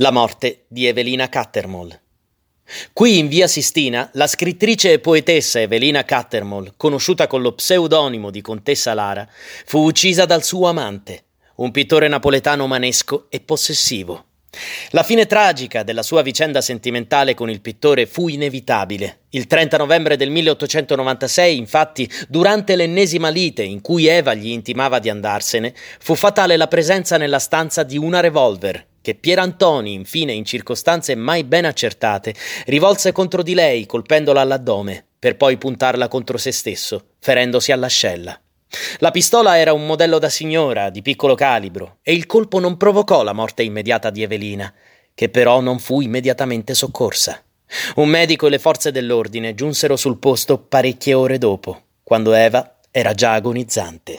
La morte di Evelina Cattermole. Qui in via Sistina, la scrittrice e poetessa Evelina Cattermole, conosciuta con lo pseudonimo di Contessa Lara, fu uccisa dal suo amante, un pittore napoletano manesco e possessivo. La fine tragica della sua vicenda sentimentale con il pittore fu inevitabile. Il 30 novembre del 1896, infatti, durante l'ennesima lite in cui Eva gli intimava di andarsene, fu fatale la presenza nella stanza di una revolver che Pierantoni, infine in circostanze mai ben accertate, rivolse contro di lei colpendola all'addome, per poi puntarla contro se stesso, ferendosi all'ascella. La pistola era un modello da signora, di piccolo calibro, e il colpo non provocò la morte immediata di Evelina, che però non fu immediatamente soccorsa. Un medico e le forze dell'ordine giunsero sul posto parecchie ore dopo, quando Eva era già agonizzante.